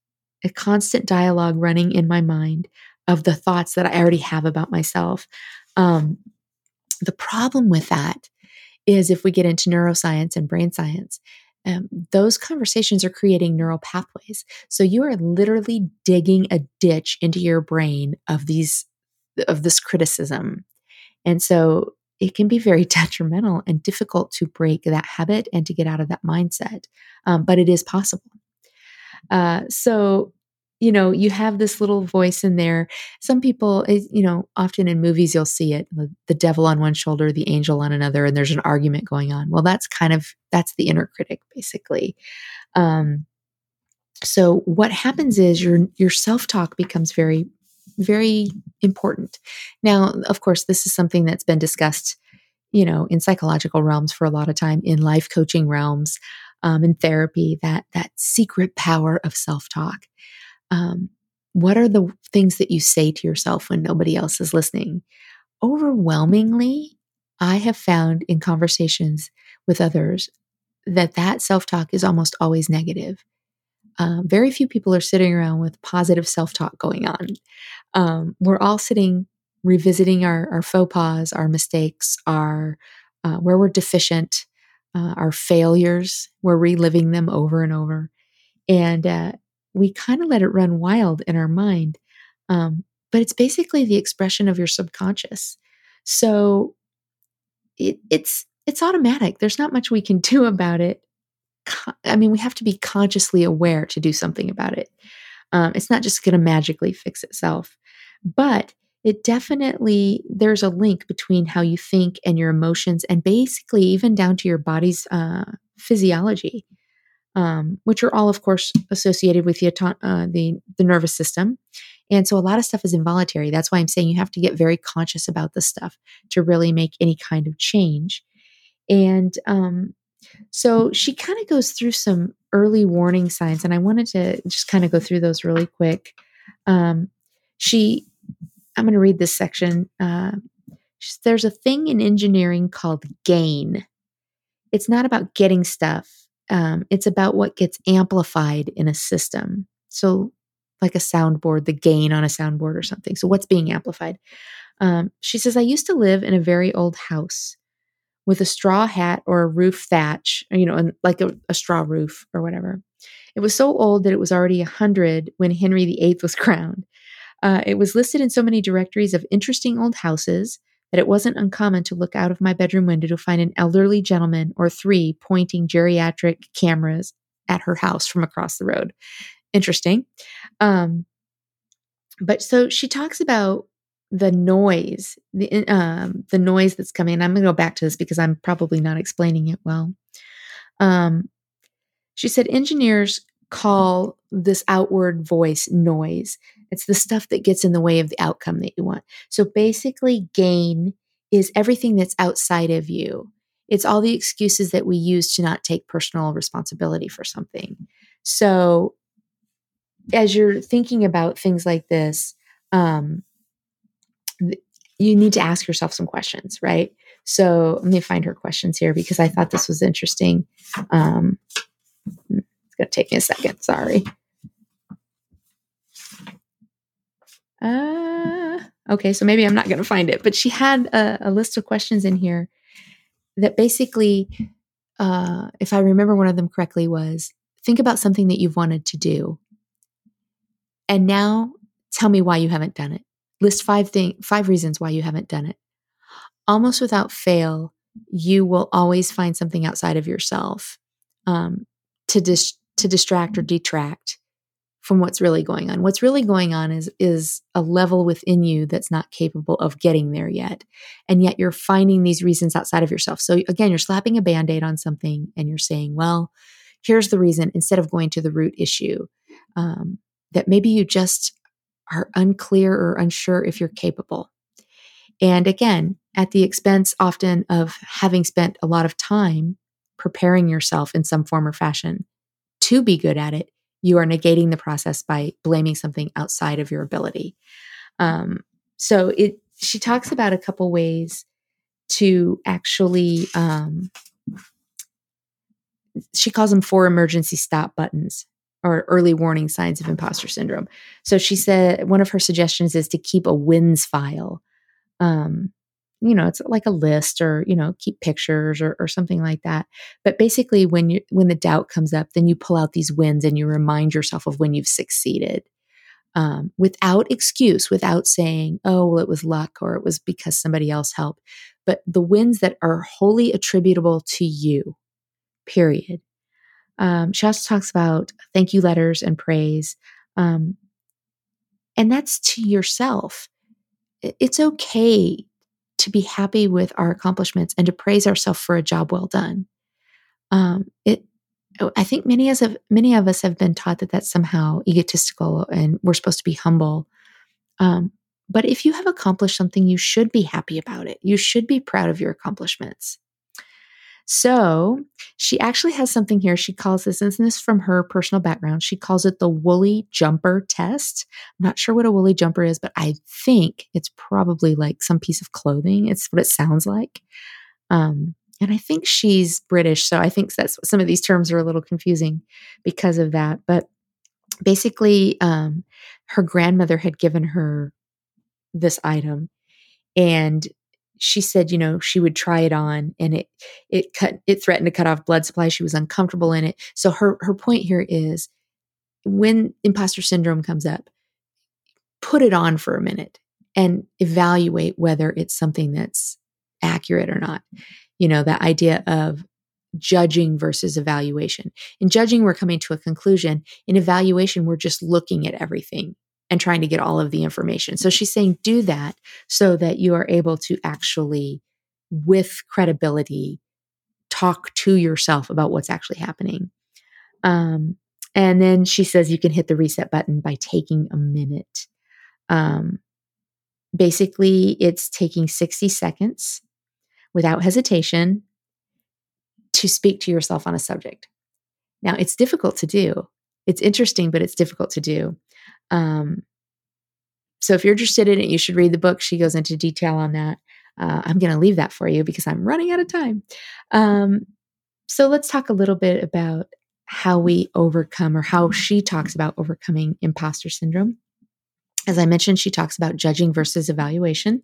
a constant dialogue running in my mind of the thoughts that I already have about myself. Um, the problem with that is if we get into neuroscience and brain science, um, those conversations are creating neural pathways. So you are literally digging a ditch into your brain of these of this criticism, and so it can be very *laughs* detrimental and difficult to break that habit and to get out of that mindset. Um, but it is possible. Uh, so you know, you have this little voice in there. Some people, eh, you know, often in movies, you'll see it the devil on one shoulder, the angel on another, and there's an argument going on. Well, that's kind of, that's the inner critic, basically. Um, so what happens is your your self-talk becomes very very important now of course this is something that's been discussed you know in psychological realms for a lot of time in life coaching realms um, in therapy that that secret power of self-talk um, what are the things that you say to yourself when nobody else is listening? Overwhelmingly, I have found in conversations with others that that self talk is almost always negative. Um, very few people are sitting around with positive self talk going on. Um, we're all sitting revisiting our, our faux pas, our mistakes, our uh, where we're deficient, uh, our failures. We're reliving them over and over, and uh, we kind of let it run wild in our mind. Um, but it's basically the expression of your subconscious. So it, it's it's automatic. There's not much we can do about it. I mean, we have to be consciously aware to do something about it. Um, it's not just going to magically fix itself, but it definitely there's a link between how you think and your emotions, and basically even down to your body's uh, physiology um, which are all, of course, associated with the, uh, the the nervous system. And so a lot of stuff is involuntary. That's why I'm saying you have to get very conscious about this stuff to really make any kind of change. And um, so she kind of goes through some early warning signs, and I wanted to just kind of go through those really quick. Um, she, I'm going to read this section. Uh, there's a thing in engineering called gain. It's not about getting stuff um, it's about what gets amplified in a system. So, like a soundboard, the gain on a soundboard or something. So, what's being amplified? Um, she says, I used to live in a very old house with a straw hat or a roof thatch, you know, like a, a straw roof or whatever. It was so old that it was already a hundred when Henry VIII was *laughs* crowned. Uh, it was listed in so many directories of interesting old houses that it wasn't uncommon to look out of my bedroom window to find an elderly gentleman or three pointing geriatric cameras at her house from across the road. Interesting. Um, but so she talks about the noise, the um, the noise that's coming. And I'm going to go back to this because I'm probably not explaining it well. Um, she said engineers call this outward voice noise. It's the stuff that gets in the way of the outcome that you want. So basically, gain is everything that's outside of you. It's all the excuses that we use to not take personal responsibility for something. So, as you're thinking about things like this, um, you need to ask yourself some questions, right? So, let me find her questions here because I thought this was interesting. Um, it's going to take me a second. Sorry. Uh, okay, so maybe I'm not going to find it, but she had a, a, list of questions in here that basically, uh, if I remember one of them correctly, was think about something that you've wanted to do. And now tell me why you haven't done it. List five thing, five reasons why you haven't done it. Almost without fail, you will always find something outside of yourself um, to dis- to distract or detract from what's really going on. What's really going on is is a level within you that's not capable of getting there yet. And yet you're finding these reasons outside of yourself. So again, you're slapping a band-aid on something and you're saying, well, here's the reason instead of going to the root issue. Um, that maybe you just are unclear or unsure if you're capable. And again, at the expense often of having spent a lot of time preparing yourself in some form or fashion to be good at it, you are negating the process by blaming something outside of your ability. Um, so it she talks about a couple ways to actually um, she calls them four emergency stop buttons or early warning signs of imposter syndrome. So she said one of her suggestions is to keep a wins file. Um, you know, it's like a list or, you know, keep pictures or, or something like that. But basically when you when the doubt comes up, then you pull out these wins and you remind yourself of when you've succeeded. Um, without excuse, without saying, oh, well, it was luck or it was because somebody else helped, but the wins that are wholly attributable to you, period. Um, she also talks about thank you letters and praise. Um, and that's to yourself. It's okay to be happy with our accomplishments and to praise ourselves for a job well done. Um, it, I think many of us, many of us have been taught that that's somehow egotistical and we're supposed to be humble. Um, but if you have accomplished something, you should be happy about it. You should be proud of your accomplishments. So she actually has something here. She calls this, and this is from her personal background. She calls it the woolly jumper test. I'm not sure what a woolly jumper is, but I think it's probably like some piece of clothing. It's what it sounds like. Um, and I think she's British, so I think that's some of these terms are a little confusing because of that. But basically, um, her grandmother had given her this item, and she said, you know, she would try it on and it it cut it threatened to cut off blood supply. She was uncomfortable in it. So her her point here is when imposter syndrome comes up, put it on for a minute and evaluate whether it's something that's accurate or not. You know, that idea of judging versus evaluation. In judging, we're coming to a conclusion. In evaluation, we're just looking at everything and trying to get all of the information. So she's saying do that so that you are able to actually, with credibility, talk to yourself about what's actually happening. Um, and then she says you can hit the reset button by taking a minute. Um, basically, it's taking 60 seconds without hesitation to speak to yourself on a subject. Now, it's difficult to do. It's interesting, but it's difficult to do. Um, so if you're interested in it, you should read the book. She goes into detail on that. Uh, I'm going to leave that for you because I'm running out of time. Um, so let's talk a little bit about how we overcome or how she talks about overcoming imposter syndrome. As I mentioned, she talks about judging versus evaluation.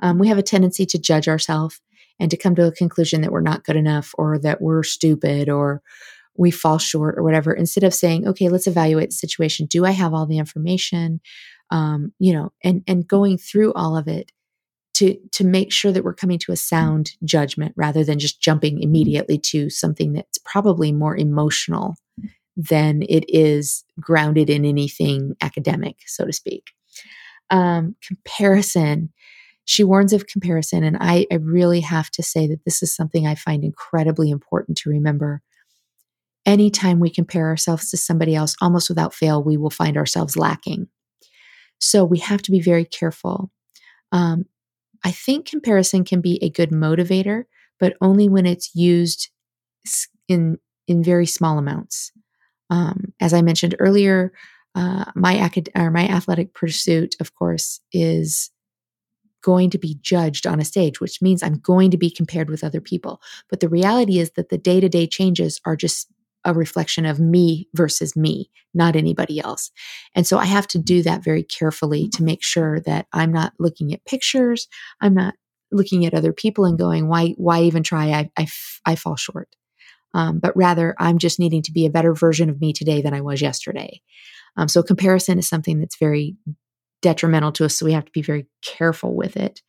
Um, we have a tendency to judge ourselves and to come to a conclusion that we're not good enough or that we're stupid or we fall short or whatever, instead of saying, okay, let's evaluate the situation. Do I have all the information? Um, you know, and and going through all of it to to make sure that we're coming to a sound judgment rather than just jumping immediately to something that's probably more emotional than it is grounded in anything academic, so to speak. Um, comparison. She warns of comparison, and I, I really have to say that this is something I find incredibly important to remember anytime we compare ourselves to somebody else, almost without fail, we will find ourselves lacking. So we have to be very careful. Um, I think comparison can be a good motivator, but only when it's used in in very small amounts. Um, as I mentioned earlier, uh, my acad- or my athletic pursuit, of course, is going to be judged on a stage, which means I'm going to be compared with other people. But the reality is that the day to day changes are just a reflection of me versus me, not anybody else. And so I have to do that very carefully to make sure that I'm not looking at pictures. I'm not looking at other people and going, why, why even try? I, I, I fall short. Um, but rather, I'm just needing to be a better version of me today than I was yesterday. Um, so comparison is something that's very detrimental to us. So we have to be very careful with it.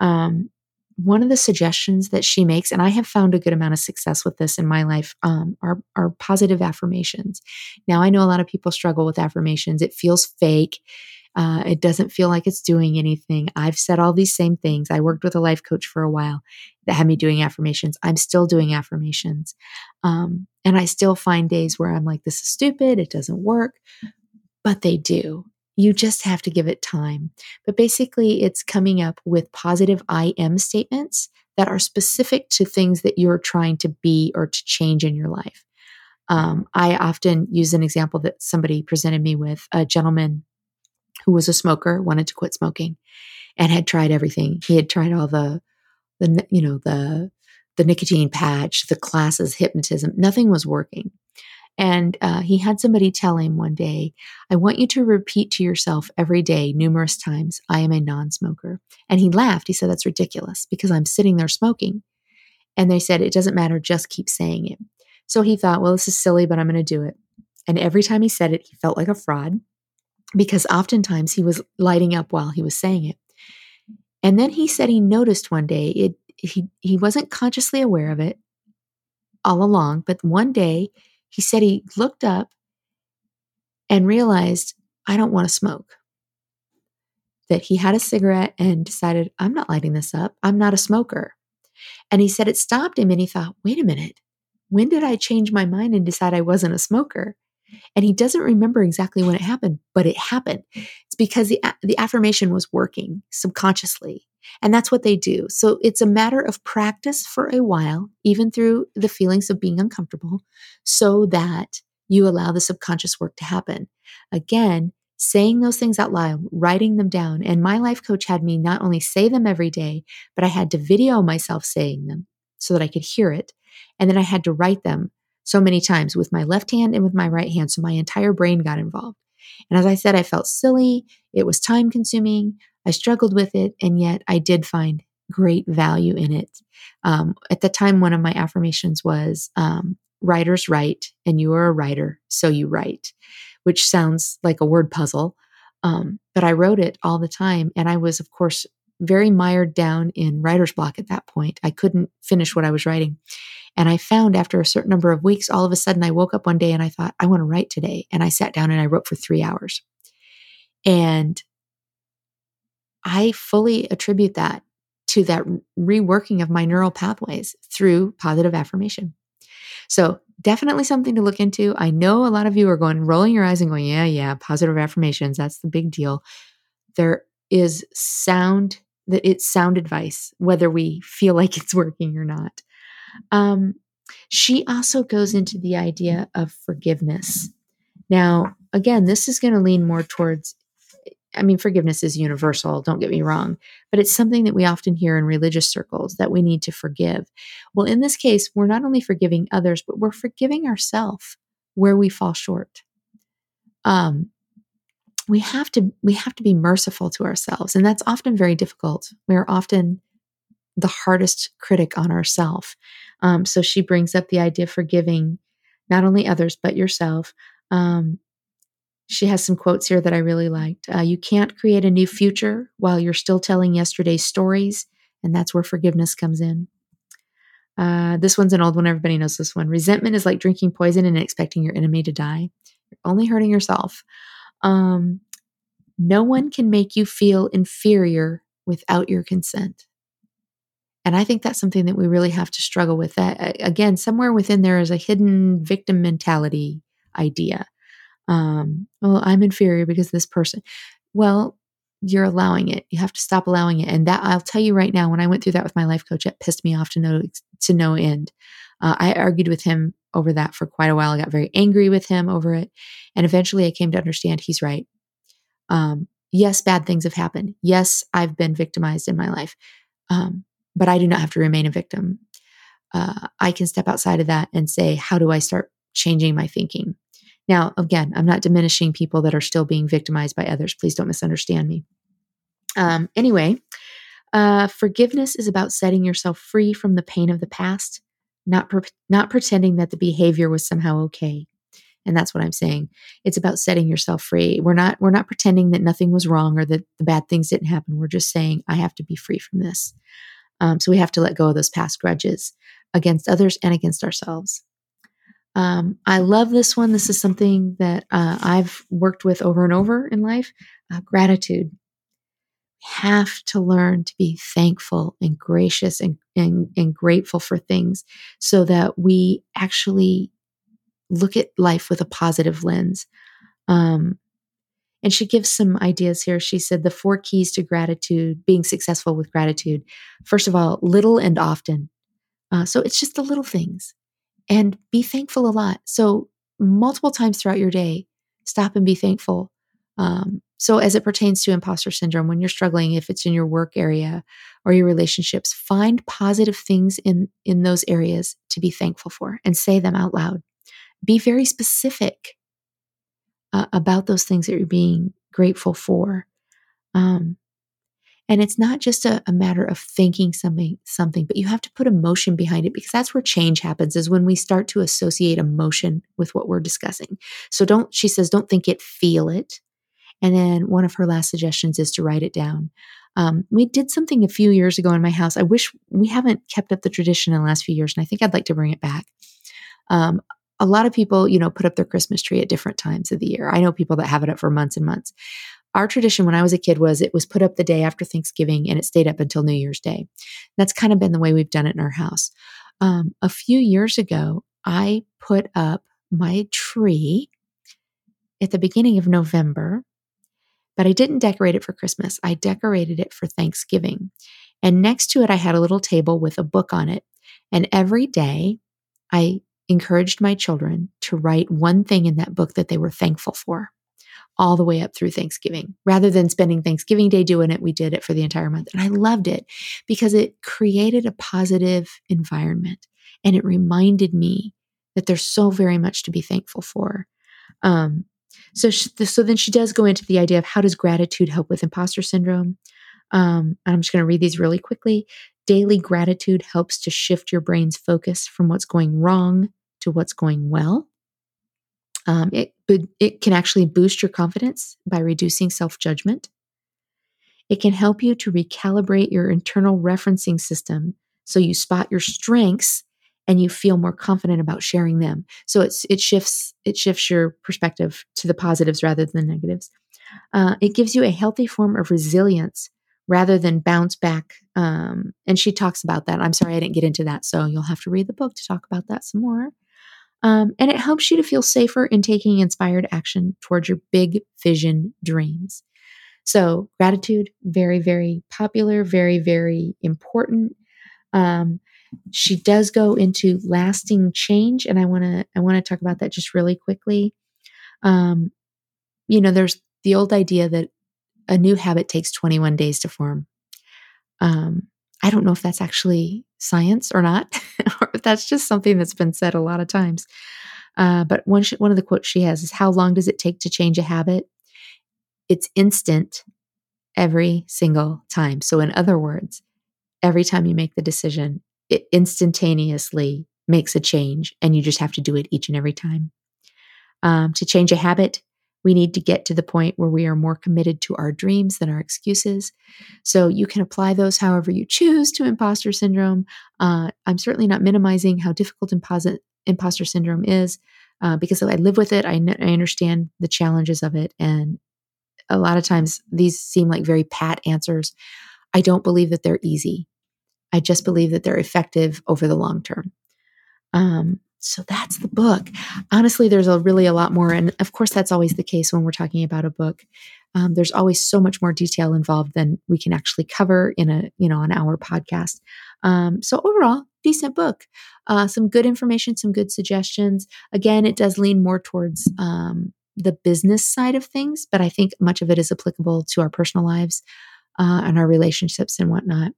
Um, one of the suggestions that she makes, and I have found a good amount of success with this in my life, um, are, are positive affirmations. Now, I know a lot of people struggle with affirmations. It feels fake. Uh, it doesn't feel like it's doing anything. I've said all these same things. I worked with a life coach for a while that had me doing affirmations. I'm still doing affirmations. Um, and I still find days where I'm like, this is stupid. It doesn't work. But they do. You just have to give it time. But basically, it's coming up with positive I am statements that are specific to things that you're trying to be or to change in your life. Um, I often use an example that somebody presented me with a gentleman who was a smoker, wanted to quit smoking, and had tried everything. He had tried all the, the you know, the the nicotine patch, the classes, hypnotism. Nothing was working. And uh, he had somebody tell him one day, I want you to repeat to yourself every day, numerous times, I am a non smoker. And he laughed. He said, That's ridiculous because I'm sitting there smoking. And they said, It doesn't matter, just keep saying it. So he thought, Well, this is silly, but I'm going to do it. And every time he said it, he felt like a fraud because oftentimes he was lighting up while he was saying it. And then he said he noticed one day it he he wasn't consciously aware of it all along, but one day he said he looked up and realized I don't want to smoke. That he had a cigarette and decided I'm not lighting this up. I'm not a smoker. And he said it stopped him and he thought, "Wait a minute. When did I change my mind and decide I wasn't a smoker?" And he doesn't remember exactly when it happened, but it happened. It's because the, the affirmation was working subconsciously. And that's what they do. So it's a matter of practice for a while, even through the feelings of being uncomfortable, so that you allow the subconscious work to happen. Again, saying those things out loud, writing them down. And my life coach had me not only say them every day, but I had to video myself saying them so that I could hear it. And then I had to write them so many times with my left hand and with my right hand. So my entire brain got involved. And as I said, I felt silly. It was time consuming. I struggled with it. And yet I did find great value in it. Um, at the time, one of my affirmations was um, writers write, and you are a writer, so you write, which sounds like a word puzzle. Um, but I wrote it all the time. And I was, of course, very mired down in writer's block at that point. I couldn't finish what I was writing. And I found after a certain number of weeks, all of a sudden I woke up one day and I thought, I want to write today. And I sat down and I wrote for three hours. And I fully attribute that to that reworking of my neural pathways through positive affirmation. So, definitely something to look into. I know a lot of you are going, rolling your eyes and going, yeah, yeah, positive affirmations, that's the big deal. There is sound, that it's sound advice, whether we feel like it's working or not. Um, she also goes into the idea of forgiveness. Now, again, this is going to lean more towards, I mean, forgiveness is universal, don't get me wrong, but it's something that we often hear in religious circles that we need to forgive. Well, in this case, we're not only forgiving others, but we're forgiving ourselves where we fall short. Um, we have to we have to be merciful to ourselves and that's often very difficult we're often the hardest critic on ourselves um, so she brings up the idea of forgiving not only others, but yourself. Um, she has some quotes here that I really liked. Uh, you can't create a new future while you're still telling yesterday's stories, and that's where forgiveness comes in. Uh, this one's an old one. Everybody knows this one. Resentment is like drinking poison and expecting your enemy to die. You're only hurting yourself. Um, no one can make you feel inferior without your consent. And I think that's something that we really have to struggle with. That again, somewhere within there is a hidden victim mentality idea. Um, well, I'm inferior because this person. Well, you're allowing it. You have to stop allowing it. And that I'll tell you right now, when I went through that with my life coach, it pissed me off to no to no end. Uh, I argued with him over that for quite a while. I got very angry with him over it, and eventually I came to understand he's right. Um, yes, bad things have happened. Yes, I've been victimized in my life. Um, but I do not have to remain a victim. Uh, I can step outside of that and say, how do I start changing my thinking? Now, again, I'm not diminishing people that are still being victimized by others. Please don't misunderstand me. Um, anyway, uh, forgiveness is about setting yourself free from the pain of the past, not pre- not pretending that the behavior was somehow okay. And that's what I'm saying. It's about setting yourself free. We're not we're not pretending that nothing was wrong or that the bad things didn't happen. We're just saying I have to be free from this. Um, so we have to let go of those past grudges against others and against ourselves. Um, I love this one. This is something that uh, I've worked with over and over in life uh, gratitude. Have to learn to be thankful and gracious and, and, and grateful for things so that we actually look at life with a positive lens. Um, and she gives some ideas here. She said the four keys to gratitude, being successful with gratitude. First of all, little and often. Uh, so it's just the little things and be thankful a lot. So, multiple times throughout your day, stop and be thankful. Um, so, as it pertains to imposter syndrome, when you're struggling, if it's in your work area or your relationships, find positive things in, in those areas to be thankful for and say them out loud. be very specific uh, about those things that you're being grateful for. Um, and it's not just a, a, matter of thinking something, something, but you have to put emotion behind it because that's where change happens is when we start to associate emotion with what we're discussing. So don't, she says, don't think it, feel it. And then one of her last suggestions is to write it down. Um, we did something a few years ago in my house. I wish we haven't kept up the tradition in the last few years, and I think I'd like to bring it back. Um, a lot of people, you know, put up their Christmas tree at different times of the year. I know people that have it up for months and months. Our tradition when I was a kid was it was put up the day after Thanksgiving and it stayed up until New Year's Day. That's kind of been the way we've done it in our house. Um, a few years ago, I put up my tree at the beginning of November but I didn't decorate it for Christmas. I decorated it for Thanksgiving. And next to it, I had a little table with a book on it. And every day, I encouraged my children to write one thing in that book that they were thankful for all the way up through Thanksgiving. Rather than spending Thanksgiving Day doing it, we did it for the entire month. And I loved it because it created a positive environment and it reminded me that there's so very much to be thankful for. Um, so, she, so then she does go into the idea of how does gratitude help with imposter syndrome. Um, I'm just going to read these really quickly. Daily gratitude helps to shift your brain's focus from what's going wrong to what's going well. Um, it, it can actually boost your confidence by reducing self judgment. It can help you to recalibrate your internal referencing system so you spot your strengths and you feel more confident about sharing them. So it's it shifts it shifts your perspective to the positives rather than the negatives. Uh, it gives you a healthy form of resilience rather than bounce back. Um, and she talks about that. I'm sorry I didn't get into that, so you'll have to read the book to talk about that some more. Um, and it helps you to feel safer in taking inspired action towards your big vision dreams. So, gratitude, very, very popular, very, very important. Um, she does go into lasting change and i want to i want to talk about that just really quickly um, you know there's the old idea that a new habit takes 21 days to form um, i don't know if that's actually science or not *laughs* that's just something that's been said a lot of times. Uh, but one, one of the quotes she has is how long does it take to change a habit? It's instant every single time. So in other words every time you make the decision it instantaneously makes a change, and you just have to do it each and every time. Um, to change a habit, we need to get to the point where we are more committed to our dreams than our excuses. So you can apply those however you choose to imposter syndrome. Uh, I'm certainly not minimizing how difficult imposter syndrome is uh, because I live with it. I, n- I understand the challenges of it. And a lot of times these seem like very pat answers. I don't believe that they're easy. I just believe that they're effective over the long term. Um, so that's the book. Honestly, there's a really a lot more, and of course, that's always the case when we're talking about a book. Um, there's always so much more detail involved than we can actually cover in a you know an hour podcast. Um, so overall, decent book. Uh, some good information, some good suggestions. Again, it does lean more towards um, the business side of things, but I think much of it is applicable to our personal lives uh, and our relationships and whatnot.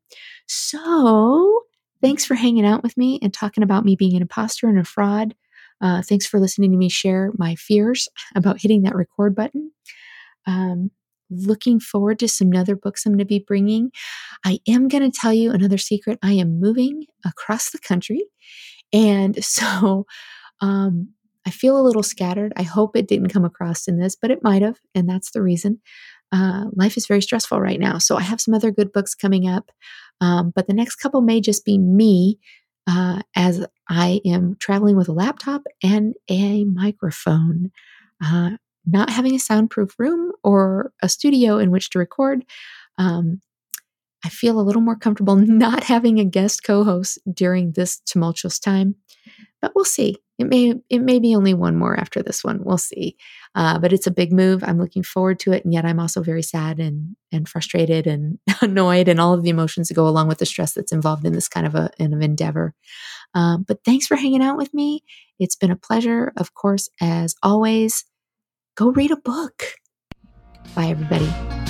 So, thanks for hanging out with me and talking about me being an imposter and a fraud. Uh, thanks for listening to me share my fears about hitting that record button. Um, looking forward to some other books I'm going to be bringing. I am going to tell you another secret. I am moving across the country. And *laughs* so um, I feel a little scattered. I hope it didn't come across in this, but it might have. And that's the reason uh, life is very stressful right now. So I have some other good books coming up, um, but the next couple may just be me uh, as I am traveling with a laptop and a microphone. Uh, not having a soundproof room or a studio in which to record, um, I feel a little more comfortable *laughs* not having a guest co host during this tumultuous time, but we'll see. It may it may be only one more after this one. We'll see. Uh, but it's a big move. I'm looking forward to it, and yet I'm also very sad and and frustrated and *laughs* annoyed, and all of the emotions that go along with the stress that's involved in this kind of a an endeavor. Um, but thanks for hanging out with me. It's been a pleasure. Of course, as always, go read a book. Bye, everybody.